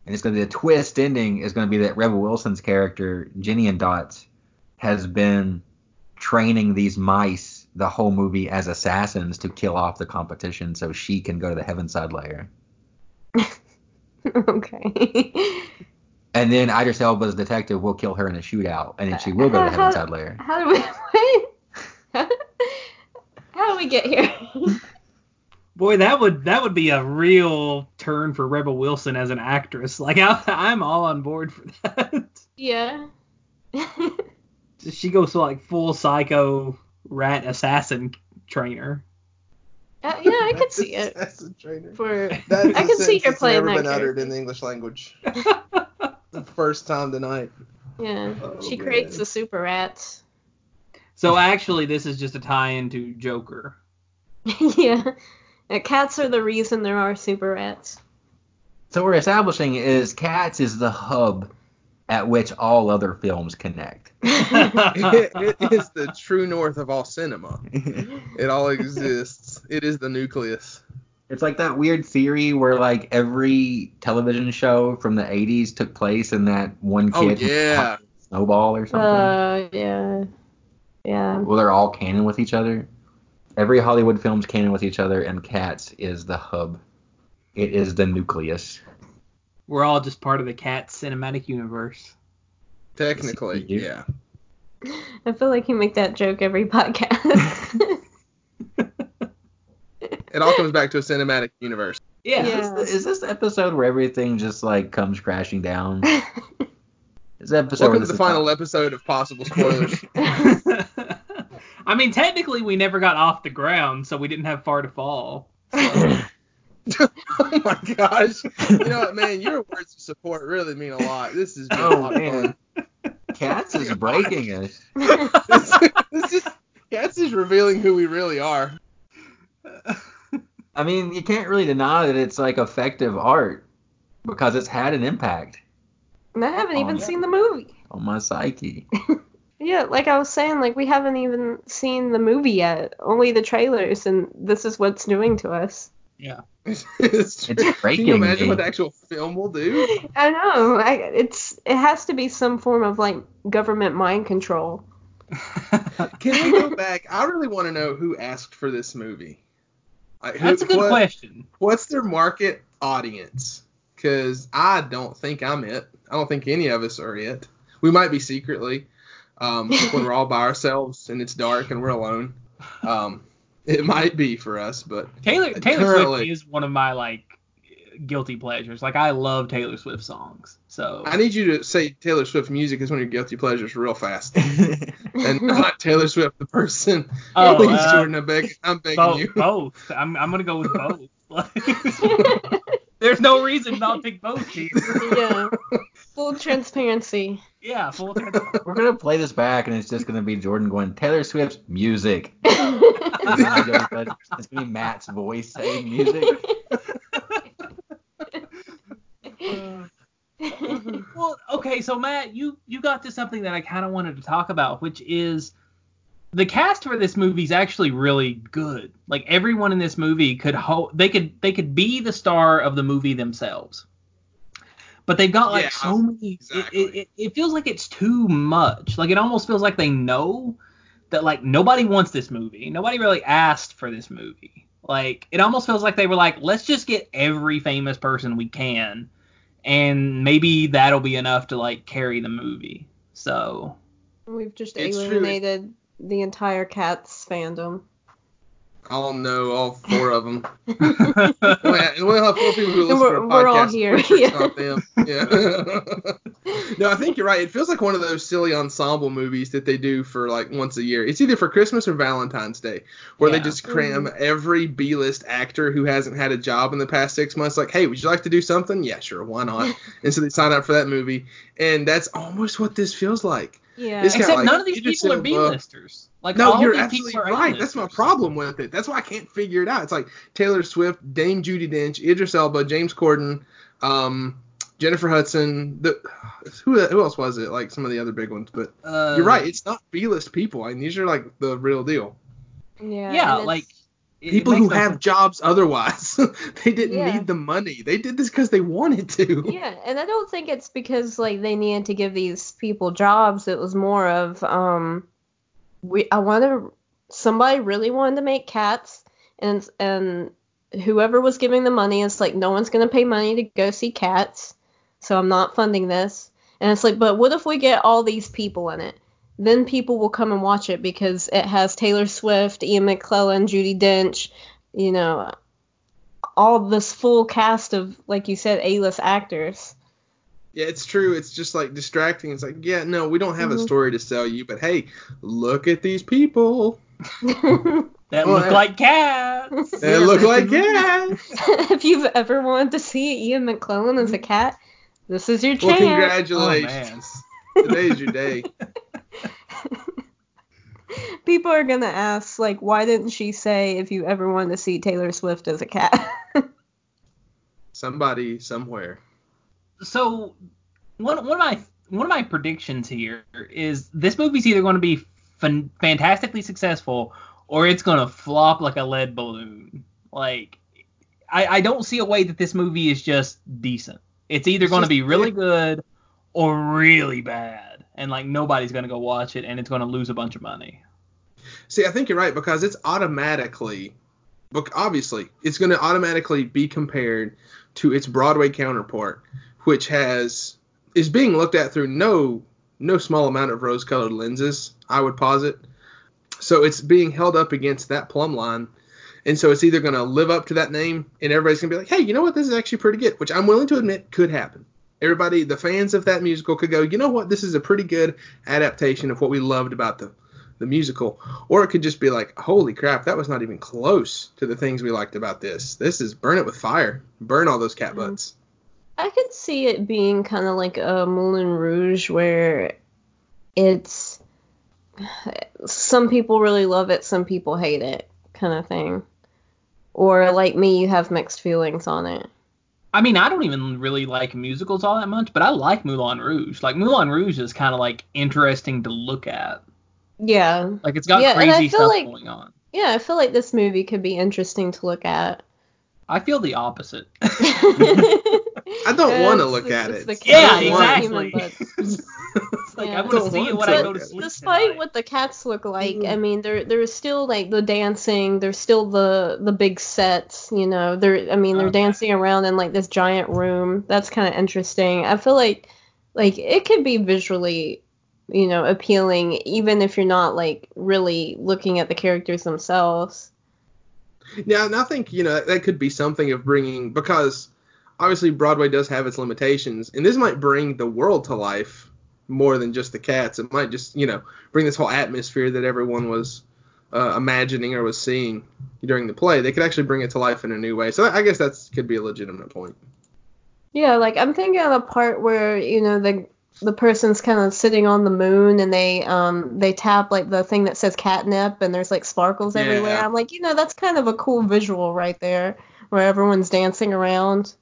and it's going to be the twist ending is going to be that Rebel Wilson's character Jennyanydots has been training these mice the whole movie as assassins to kill off the competition so she can go to the Heaviside layer. [laughs] okay. And then Idris Elba's detective will kill her in a shootout, and then she will go to Heaviside layer. How do we? [laughs] How do we get here? Boy, that would that would be a real turn for Rebel Wilson as an actress. [laughs] Like I, I'm all on board for that. yeah. [laughs] she goes to like full psycho rat assassin trainer. Uh, yeah, I could see it. That's a trainer. For That's I a can see sentence her that's playing never that been uttered in the English language. [laughs] the first time tonight. yeah, Oh, she man. creates the super rats. So actually, this is just a tie-in to Joker. yeah, Uh, cats are the reason there are super rats. So we're establishing is Cats is the hub at which all other films connect. it, [laughs] it is the true north of all cinema. It all exists. It is the nucleus. It's like that weird theory where like every television show from the 80s took place in that one kid yeah. snowball or something. uh, yeah, yeah. well, they're all canon with each other. Every Hollywood film's canon with each other, and Cats is the hub. It is the nucleus. We're all just part of the Cats cinematic universe. Technically, yeah. I feel like you make that joke every podcast. [laughs] It all comes back to a cinematic universe. Yeah. Is, this, is this the episode where everything just like comes crashing down? [laughs] Is the episode Welcome to this the is final episode of possible [laughs] spoilers. I mean, technically, we never got off the ground, so we didn't have far to fall. [laughs] oh my gosh. You know what, man? Your words of support really mean a lot. This is been a Oh, lot of man. Cats is breaking us. fun. [laughs] this is Cats is revealing who we really are. I mean, you can't really deny that it's like effective art because it's had an impact And I haven't even seen the movie. on my psyche. [laughs] Yeah, like I was saying, like we haven't even seen the movie yet, only the trailers, and this is what's doing to us. Yeah, [laughs] it's It's Can breaking you imagine me. what the actual film will do? [laughs] I know, I, it's it has to be some form of like government mind control. [laughs] Can we go back? I really want to know who asked for this movie. Like, who- That's a good what- question. What's their market audience? Because I don't think I'm it. I don't think any of us are it. We might be secretly um, [laughs] when we're all by ourselves and it's dark and we're alone. Um, it might be for us, but Taylor Taylor Currently- Swift is one of my like guilty pleasures. Like I love Taylor Swift songs. So I need you to say Taylor Swift music is one of your guilty pleasures real fast, [laughs] and not Taylor Swift the person. Oh, Please, uh, Jordan, I'm begging, I'm begging both, you. both. I'm I'm gonna go with both. [laughs] There's no reason not to pick both here. yeah. Full transparency. Yeah, full transparency. We're gonna play this back, and it's just gonna be Jordan going Taylor Swift's music. [laughs] [laughs] it's gonna be Matt's voice saying music. [laughs] well, okay, so Matt, you you got to something that I kind of wanted to talk about, which is the cast for this movie is actually really good. Like everyone in this movie could ho- they could they could be the star of the movie themselves. But they've got like Yeah, so many. exactly. It, it, it feels like it's too much. Like it almost feels like they know that like nobody wants this movie. Nobody really asked for this movie. Like it almost feels like they were like, let's just get every famous person we can, and maybe that'll be enough to like carry the movie. So We've just It's true. eliminated the entire Cats fandom. I'll know all four of them. [laughs] We'll have, we'll have four people who listen We're- to a we're all here, We're sure it's yeah. them. Yeah. [laughs] no, I think you're right. It feels like one of those silly ensemble movies that they do for like once a year. It's either for Christmas or Valentine's Day, where Yeah. they just cram Mm-hmm. every B-list actor who hasn't had a job in the past six months. Like, hey, would you like to do something? Yeah, sure, why not? [laughs] and so they sign up for that movie, and that's almost what this feels like. Yeah. It's except like, none of these people are B-listers. Like No, all you're these absolutely are right. That's my problem with it. That's why I can't figure it out. It's like Taylor Swift, Dame Judi Dench, Idris Elba, James Corden, um, Jennifer Hudson. The who who else was it? Like some of the other big ones. But Uh, you're right. It's not B-list people. I mean, these are like the real deal. yeah. Yeah, like it- it People makes who have sense. jobs otherwise. [laughs] they didn't Yeah. need the money. They did this because they wanted to. Yeah, and I don't think it's because like they needed to give these people jobs. It was more of um, we I want to somebody really wanted to make cats, and and whoever was giving the money is like no one's gonna pay money to go see cats, so I'm not funding this. And it's like, but what if we get all these people in it? Then people will come and watch it because it has Taylor Swift, Ian McKellen, Judi Dench, you know, all this full cast of, like you said, A-list actors. Yeah, it's true. It's just like distracting. It's like, yeah, no, we don't have a Mhm. story to sell you, but hey, look at these people. [laughs] that Well, look I- like cats. They look like [laughs] cats. if you've ever wanted to see Ian McKellen as a cat, this is your chance. Well, chance. congratulations. Today's your day. [laughs] People are gonna ask, like, why didn't she say if you ever wanted to see Taylor Swift as a cat? Somebody somewhere. So one one of my one of my predictions here is this movie's either going to be fan- fantastically successful or it's going to flop like a lead balloon. Like I, I don't see a way that this movie is just decent. It's either going to be really good or really bad, and like nobody's going to go watch it, and it's going to lose a bunch of money. See, I think you're right because it's automatically, but obviously, it's going to automatically be compared to its Broadway counterpart, which has is being looked at through no no small amount of rose-colored lenses. I would posit. So it's being held up against that plumb line, and so it's either going to live up to that name, and everybody's going to be like, hey, you know what, this is actually pretty good, which I'm willing to admit could happen. Everybody, the fans of that musical could go, you know what, this is a pretty good adaptation of what we loved about the the musical, or it could just be like, holy crap, that was not even close to the things we liked about this. This is burn it with fire, burn all those cat Mhm. butts. I could see it being kind of like a Moulin Rouge where it's some people really love it, some people hate it, kind of thing. Or like me, you have mixed feelings on it. I mean, I don't even really like musicals all that much, but I like Moulin Rouge. Like Moulin Rouge is kind of like interesting to look at. Yeah. Like it's got Yeah, crazy stuff like- going on. Yeah, I feel like this movie could be interesting to look at. I feel the opposite. [laughs] [laughs] I don't want to look at it. [laughs] Yeah, cat want- human exactly. like Yeah. I want to Don't see want it when I go to sleep. Despite tonight. what the cats look like, Mm. I mean, there there's still like the dancing, there's still the the big sets, you know. They're I mean, they're Okay. dancing around in like this giant room. That's kind of interesting. I feel like like it could be visually, you know, appealing even if you're not like really looking at the characters themselves. Yeah, and I think you know that, that could be something of bringing because obviously Broadway does have its limitations, and this might bring the world to life more than just the cats. It might just you know bring this whole atmosphere that everyone was uh, imagining or was seeing during the play. They could actually bring it to life in a new way. So I guess that could be a legitimate point. Yeah, like I'm thinking of the part where you know the the person's kind of sitting on the moon and they um they tap like the thing that says catnip and there's like sparkles everywhere. I'm like, you know, that's kind of a cool visual right there where everyone's dancing around.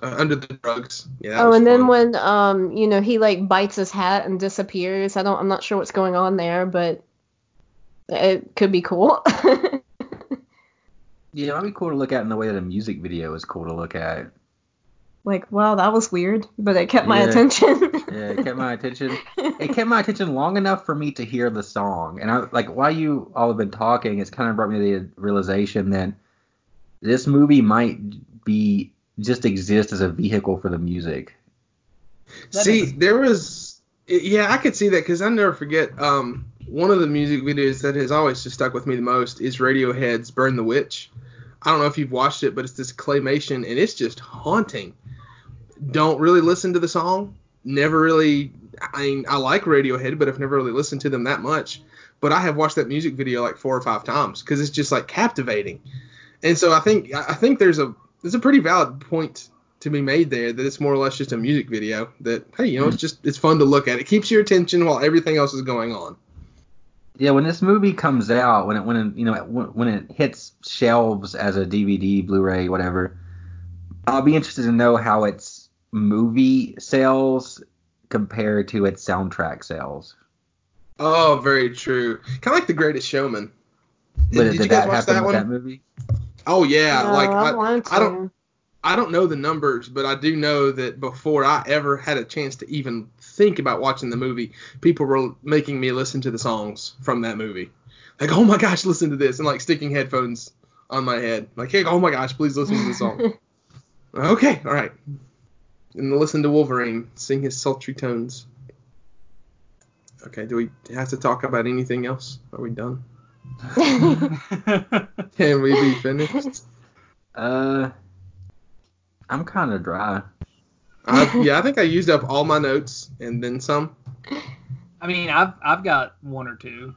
Uh, under the drugs. Yeah. oh, and then fun. when um you know he like bites his hat and disappears. I don't I'm not sure what's going on there, but it could be cool. [laughs] Yeah, it might be cool to look at in the way that a music video is cool to look at. like, wow, that was weird, but it kept my Yeah. attention. [laughs] Yeah, it kept my attention. It [laughs] kept my attention long enough for me to hear the song. And I like while you all have been talking, it's kind of brought me to the realization that this movie might be just exist as a vehicle for the music. That See, makes- there was, yeah, I could see that because I never forget. Um, one of the music videos that has always just stuck with me the most is Radiohead's "Burn the Witch." I don't know if you've watched it, but it's this claymation and it's just haunting. Don't really listen to the song. Never really. I mean, I like Radiohead, but I've never really listened to them that much. But I have watched that music video like four or five times because it's just like captivating. And so I think I think there's a there's a pretty valid point to be made there that it's more or less just a music video that hey you know it's hmm. just it's fun to look at. It keeps your attention while everything else is going on. Yeah, when this movie comes out, when it when it, you know when it hits shelves as a DVD, Blu-ray, whatever, I'll be interested to know how its movie sales compare to its soundtrack sales. oh very true. Kind of like the greatest showman. But did did you guys that watch happen that one? that movie? Oh yeah No, like I, I. I don't I don't know the numbers, but I do know that before I ever had a chance to even think about watching the movie, people were making me listen to the songs from that movie. Like, oh my gosh, listen to this, and like sticking headphones on my head. Like, hey, oh my gosh, please listen to the song. [laughs] okay, all right. And listen to Wolverine sing his sultry tones. Okay, do we have to talk about anything else? Are we done? [laughs] Can we be finished? Uh, I'm kind of dry. I, yeah, I think I used up all my notes and then some. I mean, I've I've got one or two.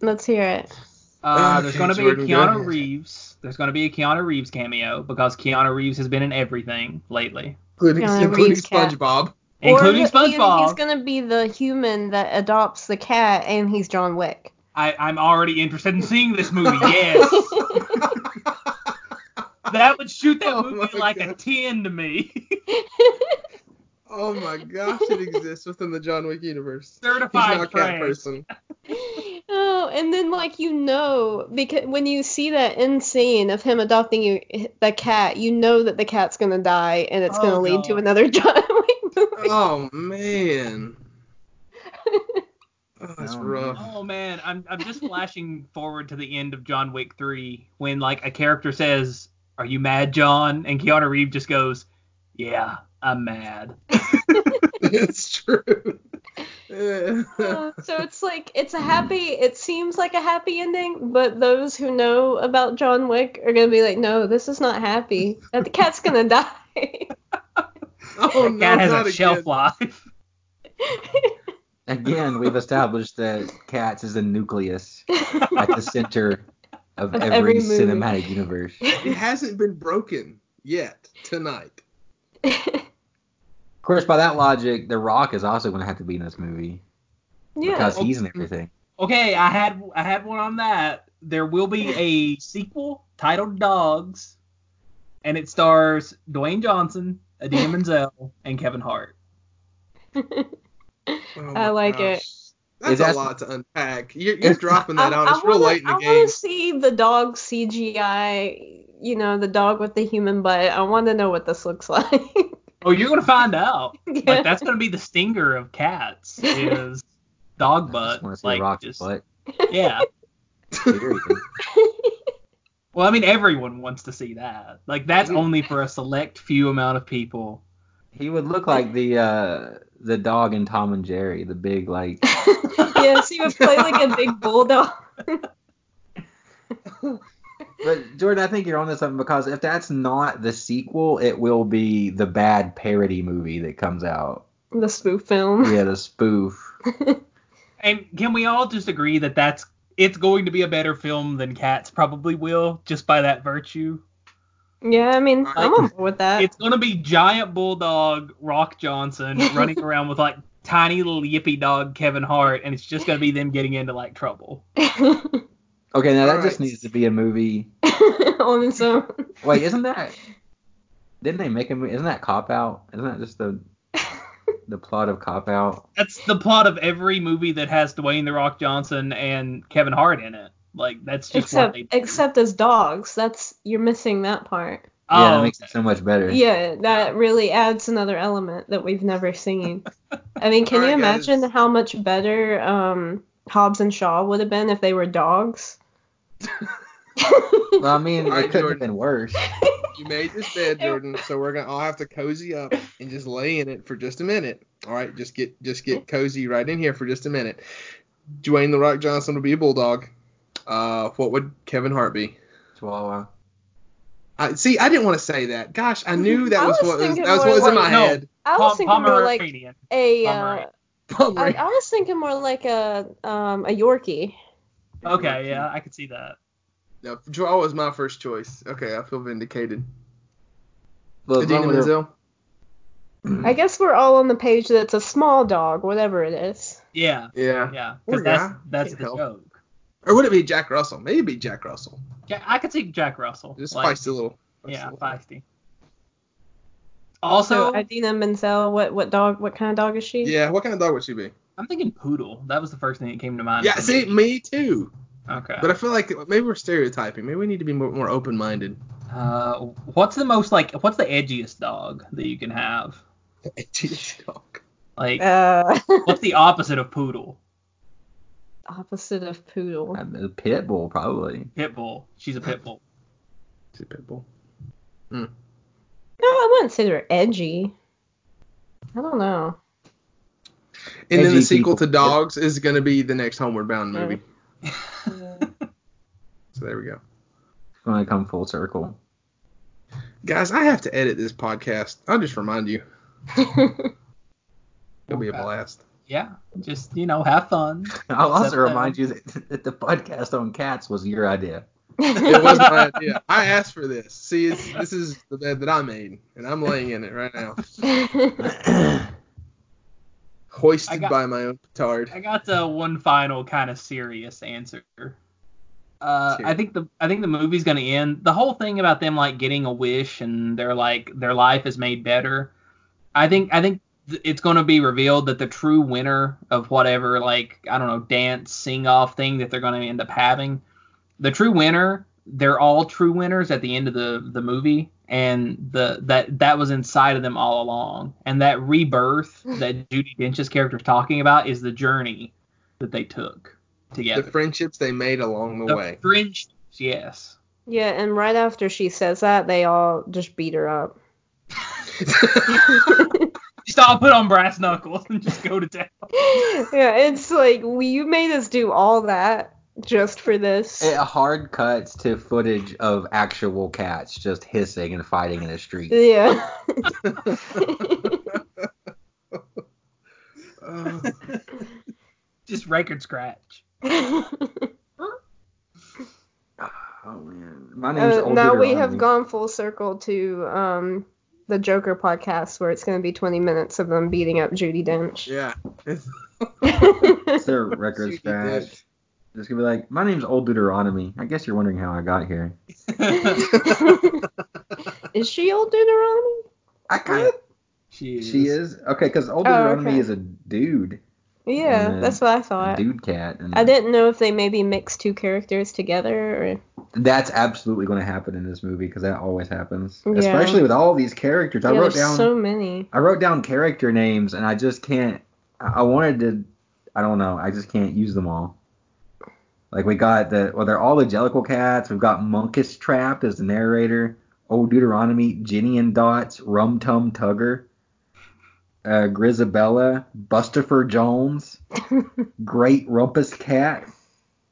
Let's hear it. Uh, Okay, there's going to be a Keanu ahead. Reeves. There's going to be a Keanu Reeves cameo because Keanu Reeves has been in everything lately, including, Keanu including Reeves cat. SpongeBob. including or the- SpongeBob. he's gonna be the human that adopts the cat, and he's John Wick. I, I'm already interested in seeing this movie. [laughs] Yes, [laughs] that would shoot that Oh movie my like a ten to me. [laughs] oh my gosh, it exists within the John Wick universe. He's Certified not cat person. oh, and then like you know, because when you see that end scene of him adopting you, the cat, you know that the cat's gonna die, and it's Oh, gonna lead to another John Wick movie. Oh man. Oh, that's rough. Oh man, I'm I'm just flashing [laughs] forward to the end of John Wick 3 when like a character says, "Are you mad, John?" and Keanu Reeves just goes, "Yeah, I'm mad." [laughs] it's true. Uh, so it's like it's a happy. It seems like a happy ending, but those who know about John Wick are gonna be like, no, this is not happy. The cat's gonna die. [laughs] oh that no, cat has not a shelf again. life. Again, we've established that Cats is the nucleus at the center of, [laughs] Of every, every cinematic universe. It hasn't been broken yet tonight. Of course, by that logic, The Rock is also going to have to be in this movie yeah. because he's in everything. Okay, I had I had one on that. There will be a sequel titled Dogs, and it stars Dwayne Johnson, Idina Menzel, and Kevin Hart. [laughs] Oh I like gosh. it. That's Is a lot to unpack. You're, you're dropping that I, on I us real wanna, late in the I game. want to see the dog CGI. You know, the dog with the human butt. I want to know what this looks [laughs] like. Oh, you're gonna find out. [laughs] Yeah. Like that's gonna be the stinger of Cats is [laughs] dog I butt. just see like The just- butt. Yeah. Well, I mean, everyone wants to see that. Like that's only for a select few amount of people. He would look like the uh, the dog in Tom and Jerry, the big like. [laughs] yes, he would play like a big bulldog. But Jordan, I think you're onto something because if that's not the sequel, it will be the bad parody movie that comes out. the spoof film. Yeah, the spoof. [laughs] And can we all just agree that that's it's going to be a better film than Cats probably will, just by that virtue? Yeah, I mean, Like, I'm on board with that. It's gonna be giant bulldog Rock Johnson [laughs] running around with like tiny little yippy dog Kevin Hart, and it's just gonna be them getting into like trouble. [laughs] Okay, now that All just right. needs to be a movie. [laughs] on its own. Wait, isn't that? Didn't they make a movie? Isn't that Cop Out? Isn't that just the the plot of Cop Out? That's the plot of every movie that has Dwayne the Rock Johnson and Kevin Hart in it. Like that's just except what they do. except as dogs. That's you're missing that part. yeah, that Oh, makes it so much better. Yeah, that really adds another element that we've never seen. I mean, can [laughs] you Alright, guys. imagine how much better um, Hobbs and Shaw would have been if they were dogs? [laughs] Well, I mean, All right, it couldn't Jordan. have been worse. You made this bed, Jordan, so we're gonna all have to cozy up and just lay in it for just a minute. All right, just get just get cozy right in here for just a minute. Dwayne the Rock Johnson would be a bulldog. Uh, what would Kevin Hart be? Chihuahua. I see. I didn't want to say that. Gosh, I knew that I was, was what was, that was what was in my No. head. I was Pom- thinking more like a. Uh, I, I was thinking more like a um a Yorkie. Okay, yeah, I could see that. No, Chihuahua was my first choice. Okay, I feel vindicated. Well, as Idina long as they're- Menzel. I guess we're all on the page that it's a small dog, whatever it is. Yeah, Yeah. yeah, because that's that's Can't the help. joke. Or would it be Jack Russell? Maybe Jack Russell. Yeah, I could see Jack Russell. Just like, feisty little. feisty yeah, little- feisty. Also, So Idina Menzel, what what dog? What kind of dog is she? Yeah, what kind of dog would she be? I'm thinking poodle. That was the first thing that came to mind. Yeah, see, me. me too. Okay. But I feel like maybe we're stereotyping. Maybe we need to be more, more open-minded. Uh, what's the most like? What's the edgiest dog that you can have? [laughs] Edgiest dog. Like, Uh, [laughs] what's the opposite of poodle? Opposite of poodle. The pit bull probably. Pit bull. She's a pit bull. Is it Pitbull? Hmm. No, I wouldn't say they're edgy. I don't know. And then the sequel people. to Dogs is going to be the next Homeward Bound movie. Yeah. [laughs] So there we go. It's going to come full circle. Guys, I have to edit this podcast. I'll just remind you. [laughs] It'll be a blast. Yeah, just you know, have fun. [laughs] I'll also remind you that, that the podcast on cats was your idea. It was my idea. I asked for this. See, it's, this is the bed that I made, and I'm laying in it right now. [laughs] Hoisted got- by my own petard. I got uh, one final kind of serious answer. Uh, I think the I think the movie's gonna end. The whole thing about them like getting a wish and their like their life is made better. I think I think th- it's gonna be revealed that the true winner of whatever like I don't know dance sing off thing that they're gonna end up having, the true winner. They're all true winners at the end of the the movie, and the that that was inside of them all along. And that rebirth [laughs] that Judi Dench's character is talking about is the journey that they took together. The friendships they made along the, The way. friendships, yes. yeah, and right after she says that, they all just beat her up. [laughs] [laughs] Just all put on brass knuckles and just go to town. [laughs] yeah, it's like we you made us do all that just for this. It hard cuts to footage of actual cats just hissing and fighting in the street. Yeah. Uh, [laughs] [laughs] Just record scratch. Oh man, my name's Uh, now we have Deuteronomy. gone full circle to um the Joker podcast where it's going to be 20 minutes of them beating up Judi Dench. yeah. It's [laughs] their record Judi scratch. Dench. Just gonna be like, my name's Old Deuteronomy. I guess you're wondering how I got here. [laughs] is she old Deuteronomy? I kind of. she is. She is okay, because Old Oh, Deuteronomy okay. is a dude, Yeah, that's what I thought. dude cat, and I didn't know if they maybe mixed two characters together or that's absolutely going to happen in this movie because that always happens, Yeah. especially with all these characters. I wrote there's down. so many. I wrote down character names and I just can't. I I wanted to. I don't know. I just can't use them all. Like we got the well, they're all the Jellicle cats. We've got Munkustrap as the narrator. Old Deuteronomy, Jennyanydots, Rum Tum Tugger, uh, Grisabella, Bustopher Jones, [laughs] Great Rumpus Cat,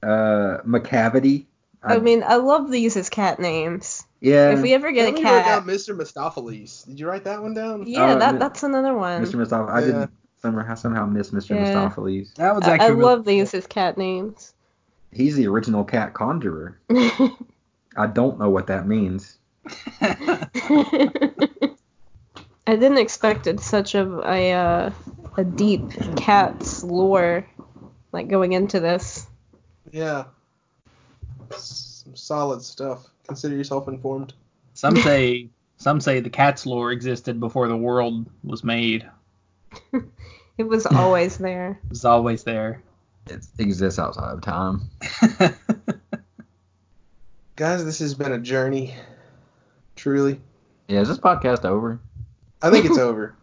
uh, Macavity. I mean, I love these as cat names. yeah, If we ever get a cat. wrote down Mr. Mistoffelees. Did you write that one down? yeah, Oh, that that's another one. Mr. Mistoffelees. I didn't somehow somehow miss Mr. Yeah. Mistoffelees. That was I, I really- love these as cat names. He's the original cat conjurer. [laughs] I don't know what that means. [laughs] I didn't expect it such of a uh, a deep cat's lore like going into this. Yeah. Some solid stuff. Consider yourself informed. some say some say the cat's lore existed before the world was made. [laughs] It was always there. [laughs] It was always there. It exists outside of time. [laughs] Guys, this has been a journey. Truly. Yeah, is this podcast over? I think it's [laughs] over.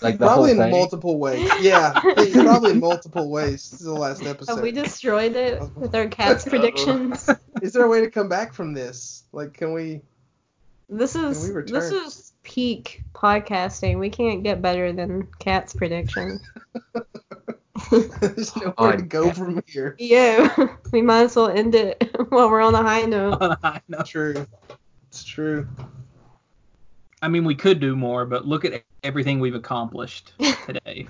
Like the probably in thing? multiple ways. Yeah, [laughs] probably in multiple ways. This is the last episode. Have we destroyed it with our cat's predictions? [laughs] Is there a way to come back from this? Like, can we? This is we this is peak podcasting. We can't get better than cat's predictions. There's nowhere Oh, to go from here. Yeah, we might as well end it while we're on a high note. I know. True. It's true. I mean, we could do more, but look at everything we've accomplished [laughs] today.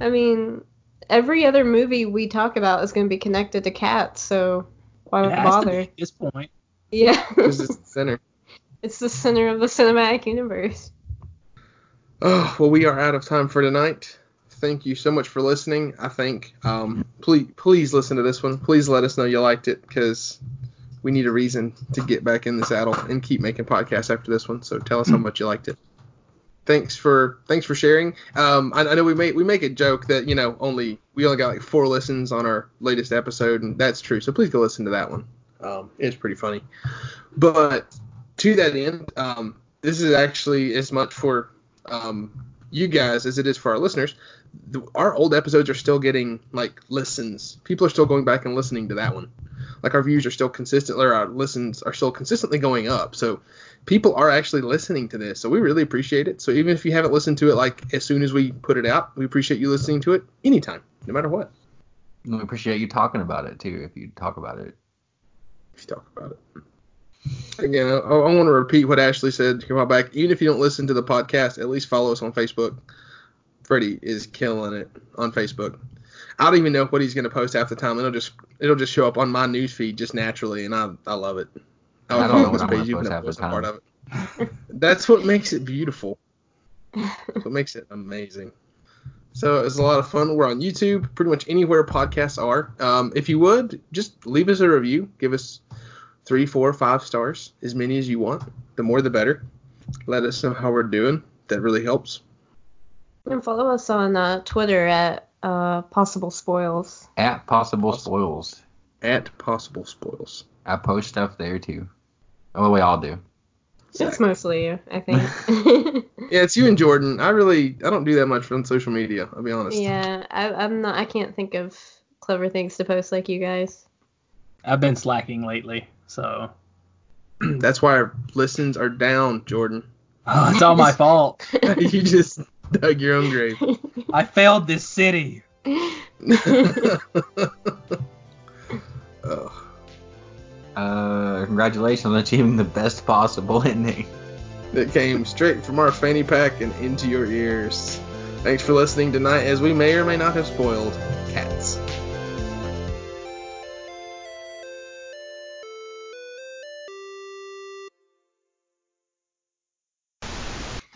I mean, every other movie we talk about is going to be connected to cats, so why It has to be bother? at this point. Yeah, [laughs] Because it's the center. it's the center of the cinematic universe. Oh, well, we are out of time for tonight. Thank you so much for listening. I think um, please please listen to this one. Please let us know you liked it because we need a reason to get back in the saddle and keep making podcasts after this one. So tell us how much you liked it. Thanks for thanks for sharing. Um, I, I know we make we make a joke that you know only we only got like four listens on our latest episode, and that's true. So please go listen to that one. Um, it's pretty funny. But to that end, um, this is actually as much for um, you guys as it is for our listeners. The, our old episodes are still getting like listens. People are still going back and listening to that one. Like our views are still consistent, or our listens are still consistently going up. So people are actually listening to this. So we really appreciate it. So even if you haven't listened to it like as soon as we put it out, we appreciate you listening to it anytime, no matter what. We appreciate you talking about it too. If you talk about it. If you talk about it. Again, I, I want to repeat what Ashley said a while back. Even if you don't listen to the podcast, at least follow us on Facebook. Freddie is killing it on Facebook. I don't even know what he's going to post half the time. It'll just it'll just show up on my news feed just naturally, and I I love it. I don't know what page, even post half the a part time. of it. That's what makes it beautiful. That's what makes it amazing. So it was a lot of fun. We're on YouTube, pretty much anywhere podcasts are. Um, if you would, just leave us a review. Give us three, four, five stars, as many as you want. The more, the better. Let us know how we're doing. That really helps. And follow us on uh, Twitter at uh, Possible Spoils. At possible spoils. At possible spoils. I post stuff there too. Oh, we all do. It's mostly you, I [laughs] think. Yeah, it's you and Jordan. I really, I don't do that much on social media. I'll be honest. yeah, I, I'm not. I can't think of clever things to post like you guys. I've been slacking lately, so That's why our listens are down, Jordan. oh, it's all my [laughs] fault. you just [laughs] dug your own grave. I failed this city. [laughs] oh. Uh, congratulations on achieving the best possible [laughs] ending. that came straight from our fanny pack and into your ears. Thanks for listening tonight as we may or may not have spoiled cats.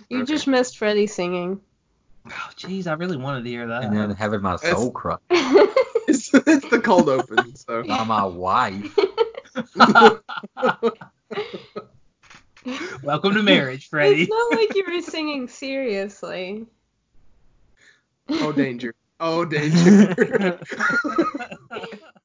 You Okay. just missed Freddie singing. Oh, jeez, I really wanted to hear that. And then having my soul crushed [laughs] It's, it's the cold open, so. [laughs] by my wife. [laughs] Welcome to marriage, Freddie. It's not like you were singing seriously. oh, danger. Oh, danger.